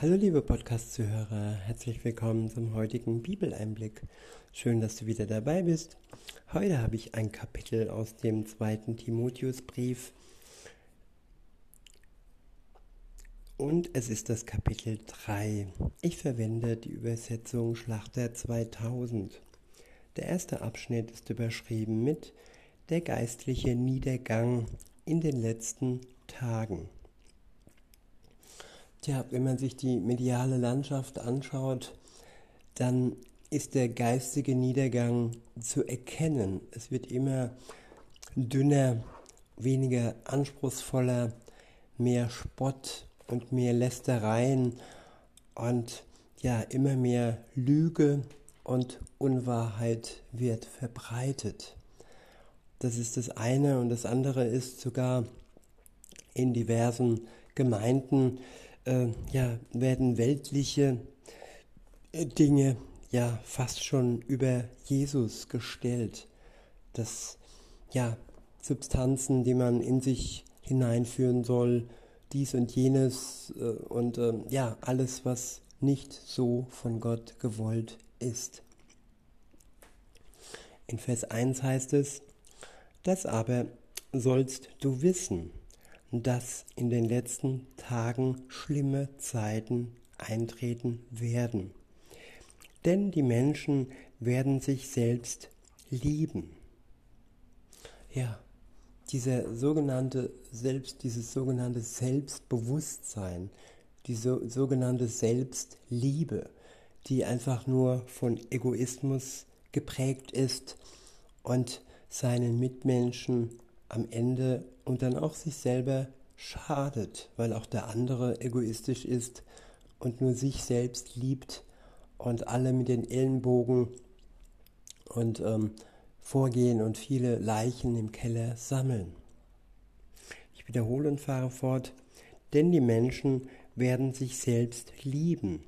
Hallo liebe Podcast-Zuhörer, herzlich willkommen zum heutigen Bibeleinblick. Schön, dass du wieder dabei bist. Heute habe ich ein Kapitel aus dem zweiten Timotheusbrief und es ist das Kapitel 3. Ich verwende die Übersetzung Schlachter 2000. Der erste Abschnitt ist überschrieben mit Der geistliche Niedergang in den letzten Tagen. Tja, wenn man sich die mediale Landschaft anschaut, dann ist der geistige Niedergang zu erkennen. Es wird immer dünner, weniger anspruchsvoller, mehr Spott und mehr Lästereien und ja, immer mehr Lüge und Unwahrheit wird verbreitet. Das ist das eine und das andere ist sogar in diversen Gemeinden äh, ja, werden weltliche äh, Dinge ja fast schon über Jesus gestellt. Das ja Substanzen, die man in sich hineinführen soll, dies und jenes äh, und äh, ja alles, was nicht so von Gott gewollt ist. In Vers 1 heißt es, das aber sollst du wissen, dass in den letzten Tagen schlimme Zeiten eintreten werden. Denn die Menschen werden sich selbst lieben. Ja, dieser sogenannte Selbst, dieses sogenannte Selbstbewusstsein, diese sogenannte Selbstliebe, die einfach nur von Egoismus geprägt ist und seinen Mitmenschen am Ende und dann auch sich selber schadet, weil auch der andere egoistisch ist und nur sich selbst liebt und alle mit den Ellenbogen und ähm, vorgehen und viele Leichen im Keller sammeln. Ich wiederhole und fahre fort, denn die Menschen werden sich selbst lieben,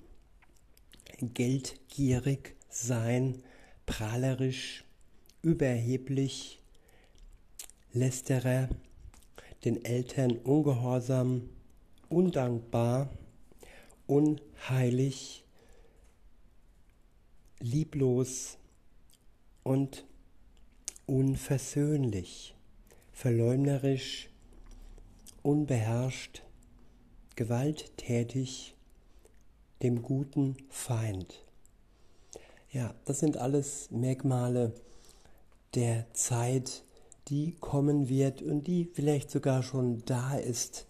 geldgierig sein, prahlerisch, überheblich, Lästerer, den Eltern ungehorsam, undankbar, unheilig, lieblos und unversöhnlich, verleumderisch, unbeherrscht, gewalttätig, dem guten Feind. Ja, das sind alles Merkmale der Zeit, die kommen wird und die vielleicht sogar schon da ist.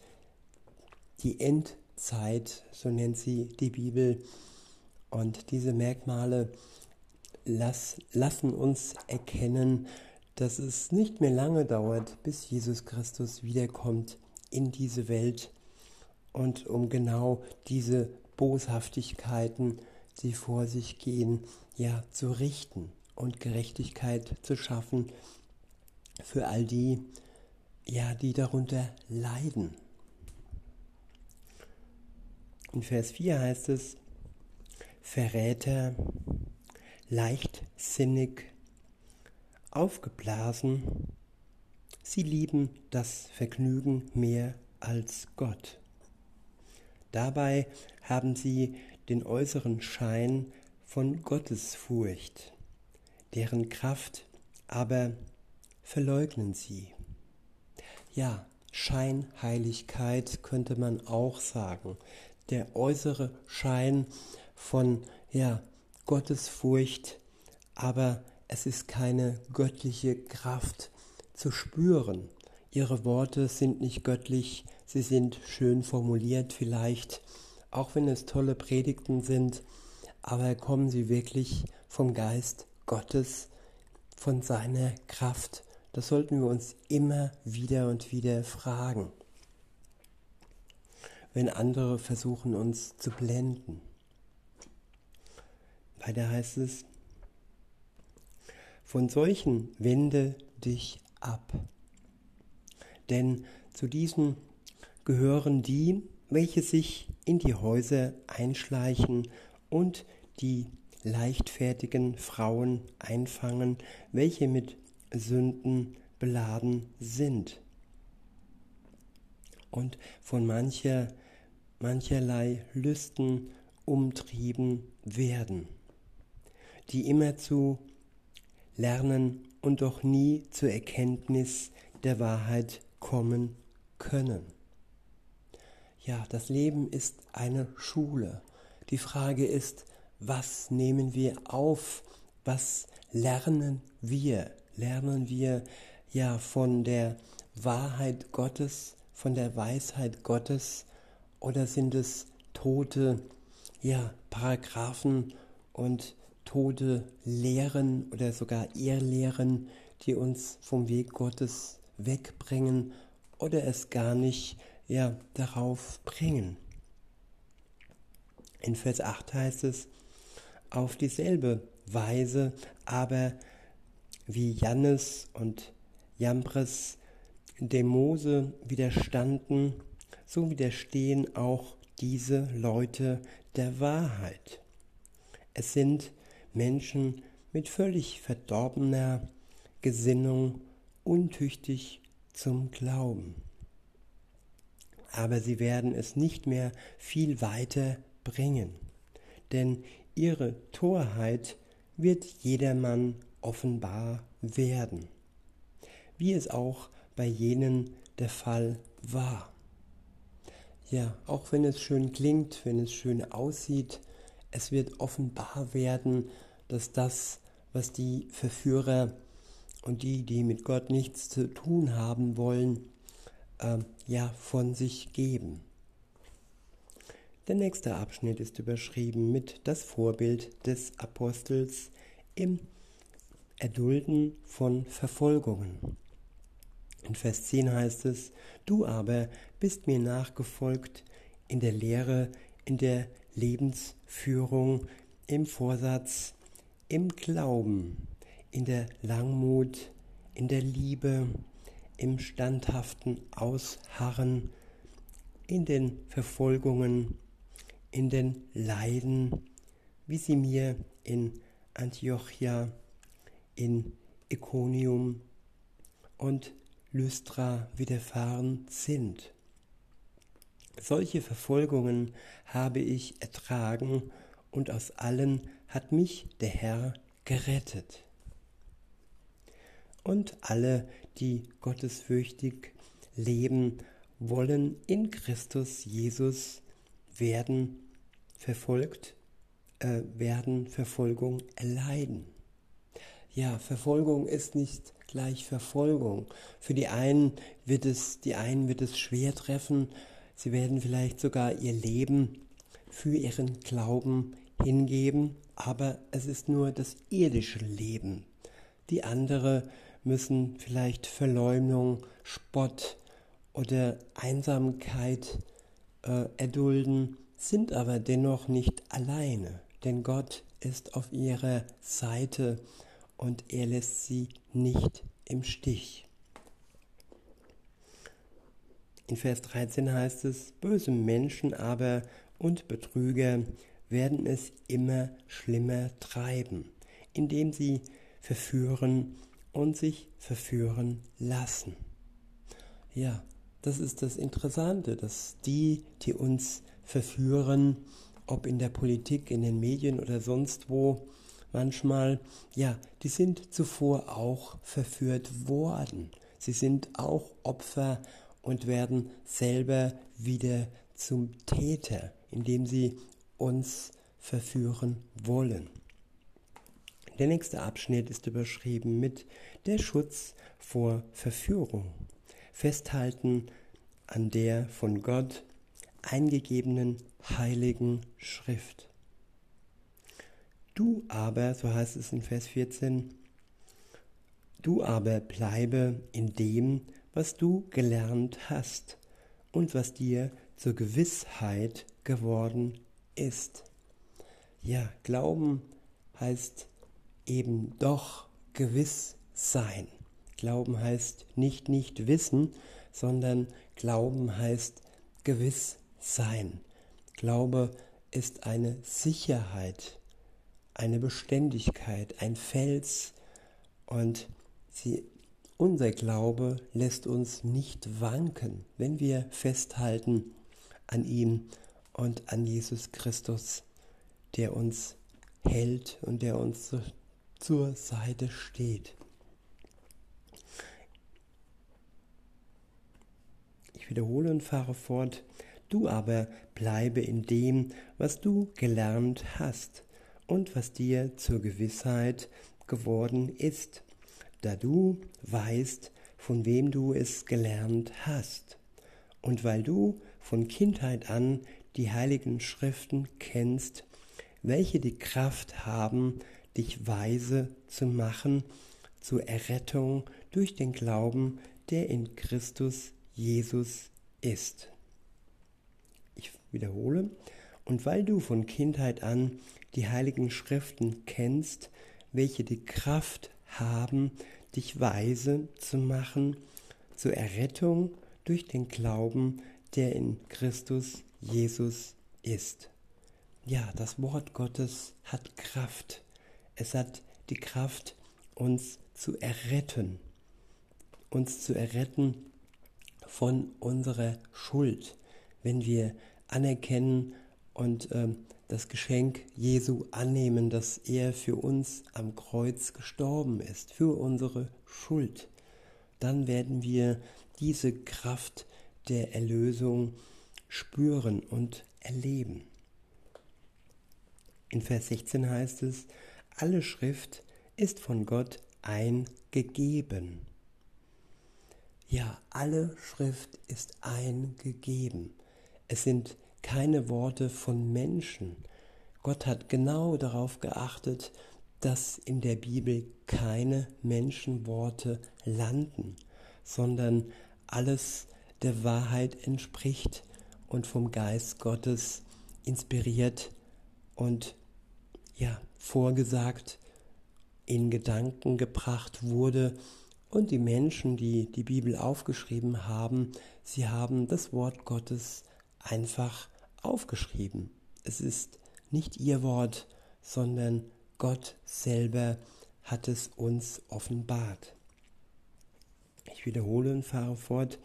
Die Endzeit, so nennt sie die Bibel. Und diese Merkmale lass, lassen uns erkennen, dass es nicht mehr lange dauert, bis Jesus Christus wiederkommt in diese Welt und um genau diese Boshaftigkeiten, die vor sich gehen, ja zu richten und Gerechtigkeit zu schaffen für all die, ja, die darunter leiden. In Vers 4 heißt es, Verräter, leichtsinnig, aufgeblasen, sie lieben das Vergnügen mehr als Gott. Dabei haben sie den äußeren Schein von Gottesfurcht, deren Kraft aber verleugnen sie. Ja, Scheinheiligkeit könnte man auch sagen. Der äußere Schein von ja, Gottesfurcht, aber es ist keine göttliche Kraft zu spüren. Ihre Worte sind nicht göttlich, sie sind schön formuliert vielleicht, auch wenn es tolle Predigten sind, aber kommen sie wirklich vom Geist Gottes, von seiner Kraft das sollten wir uns immer wieder und wieder fragen, wenn andere versuchen uns zu blenden. Weiter heißt es, von solchen wende dich ab. Denn zu diesen gehören die, welche sich in die Häuser einschleichen und die leichtfertigen Frauen einfangen, welche mit Sünden beladen sind. Und von mancher mancherlei Lüsten umtrieben werden, die immerzu lernen und doch nie zur Erkenntnis der Wahrheit kommen können. Ja, das Leben ist eine Schule. Die Frage ist, was nehmen wir auf? Was lernen wir? Lernen wir ja von der Wahrheit Gottes, von der Weisheit Gottes oder sind es tote ja, Paragraphen und tote Lehren oder sogar Irrlehren, die uns vom Weg Gottes wegbringen oder es gar nicht ja, darauf bringen. In Vers 8 heißt es, auf dieselbe Weise aber wie Jannes und Jambres dem Mose widerstanden, so widerstehen auch diese Leute der Wahrheit. Es sind Menschen mit völlig verdorbener Gesinnung, untüchtig zum Glauben. Aber sie werden es nicht mehr viel weiter bringen, denn ihre Torheit wird jedermann offenbar werden, wie es auch bei jenen der Fall war. Ja, auch wenn es schön klingt, wenn es schön aussieht, es wird offenbar werden, dass das, was die Verführer und die, die mit Gott nichts zu tun haben wollen, äh, ja, von sich geben. Der nächste Abschnitt ist überschrieben mit das Vorbild des Apostels im Erdulden von Verfolgungen. In Vers 10 heißt es, du aber bist mir nachgefolgt in der Lehre, in der Lebensführung, im Vorsatz, im Glauben, in der Langmut, in der Liebe, im standhaften Ausharren, in den Verfolgungen, in den Leiden, wie sie mir in Antiochia, in Iconium und Lystra widerfahren sind. Solche Verfolgungen habe ich ertragen und aus allen hat mich der Herr gerettet. Und alle, die gottesfürchtig leben, wollen in Christus Jesus werden verfolgt, äh, werden Verfolgung erleiden. Ja, Verfolgung ist nicht gleich Verfolgung. Für die einen wird es, die einen wird es schwer treffen. Sie werden vielleicht sogar ihr Leben für ihren Glauben hingeben, aber es ist nur das irdische Leben. Die andere müssen vielleicht Verleumdung, Spott oder Einsamkeit äh, erdulden, sind aber dennoch nicht alleine, denn Gott ist auf ihrer Seite und er lässt sie nicht im Stich. In Vers 13 heißt es, böse Menschen aber und Betrüger werden es immer schlimmer treiben, indem sie verführen und sich verführen lassen. Ja, das ist das Interessante, dass die, die uns verführen, ob in der Politik, in den Medien oder sonst wo, manchmal, ja, die sind zuvor auch verführt worden. Sie sind auch Opfer und werden selber wieder zum Täter, indem sie uns verführen wollen. Der nächste Abschnitt ist überschrieben mit der Schutz vor Verführung. Festhalten an der von Gott eingegebenen heiligen Schrift. Du aber, so heißt es in Vers 14, du aber bleibe in dem, was du gelernt hast und was dir zur Gewissheit geworden ist. Ja, Glauben heißt eben doch gewiss sein. Glauben heißt nicht nicht wissen, sondern Glauben heißt gewiss sein. Glaube ist eine Sicherheit eine Beständigkeit, ein Fels und sie, unser Glaube lässt uns nicht wanken, wenn wir festhalten an ihm und an Jesus Christus, der uns hält und der uns zur Seite steht. Ich wiederhole und fahre fort. Du aber bleibe in dem, was du gelernt hast und was dir zur Gewissheit geworden ist, da du weißt, von wem du es gelernt hast. Und weil du von Kindheit an die heiligen Schriften kennst, welche die Kraft haben, dich weise zu machen zur Errettung durch den Glauben, der in Christus Jesus ist. Ich wiederhole, und weil du von Kindheit an die heiligen Schriften kennst, welche die Kraft haben, dich weise zu machen zur Errettung durch den Glauben, der in Christus Jesus ist. Ja, das Wort Gottes hat Kraft. Es hat die Kraft, uns zu erretten, uns zu erretten von unserer Schuld, wenn wir anerkennen und äh, das Geschenk Jesu annehmen, dass er für uns am Kreuz gestorben ist, für unsere Schuld, dann werden wir diese Kraft der Erlösung spüren und erleben. In Vers 16 heißt es, alle Schrift ist von Gott eingegeben. Ja, alle Schrift ist eingegeben. Es sind keine Worte von Menschen. Gott hat genau darauf geachtet, dass in der Bibel keine Menschenworte landen, sondern alles der Wahrheit entspricht und vom Geist Gottes inspiriert und ja, vorgesagt, in Gedanken gebracht wurde. Und die Menschen, die die Bibel aufgeschrieben haben, sie haben das Wort Gottes einfach aufgeschrieben. Es ist nicht ihr Wort, sondern Gott selber hat es uns offenbart. Ich wiederhole und fahre fort.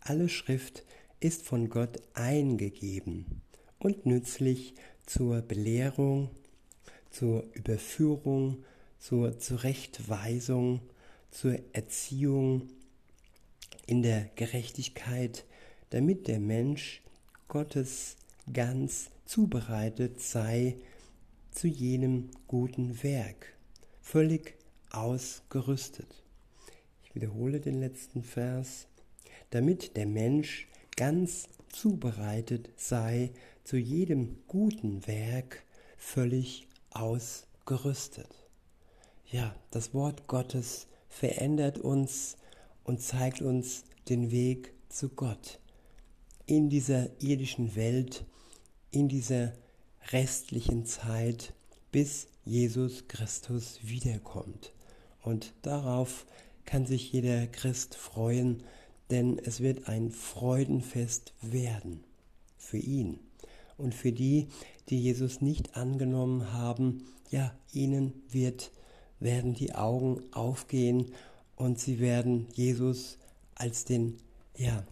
Alle Schrift ist von Gott eingegeben und nützlich zur Belehrung, zur Überführung, zur Zurechtweisung, zur Erziehung in der Gerechtigkeit, damit der Mensch Gottes ganz zubereitet sei zu jenem guten Werk, völlig ausgerüstet. Ich wiederhole den letzten Vers, damit der Mensch ganz zubereitet sei zu jedem guten Werk, völlig ausgerüstet. Ja, das Wort Gottes verändert uns und zeigt uns den Weg zu Gott in dieser irdischen Welt, in dieser restlichen Zeit, bis Jesus Christus wiederkommt. Und darauf kann sich jeder Christ freuen, denn es wird ein Freudenfest werden für ihn. Und für die, die Jesus nicht angenommen haben, ja, ihnen wird, werden die Augen aufgehen und sie werden Jesus als den, ja,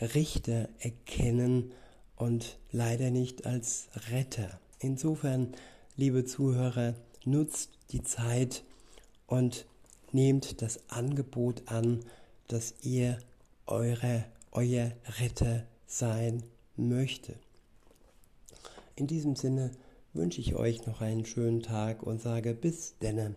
Richter erkennen und leider nicht als Retter. Insofern, liebe Zuhörer, nutzt die Zeit und nehmt das Angebot an, dass ihr eure, euer Retter sein möchte. In diesem Sinne wünsche ich euch noch einen schönen Tag und sage bis denne.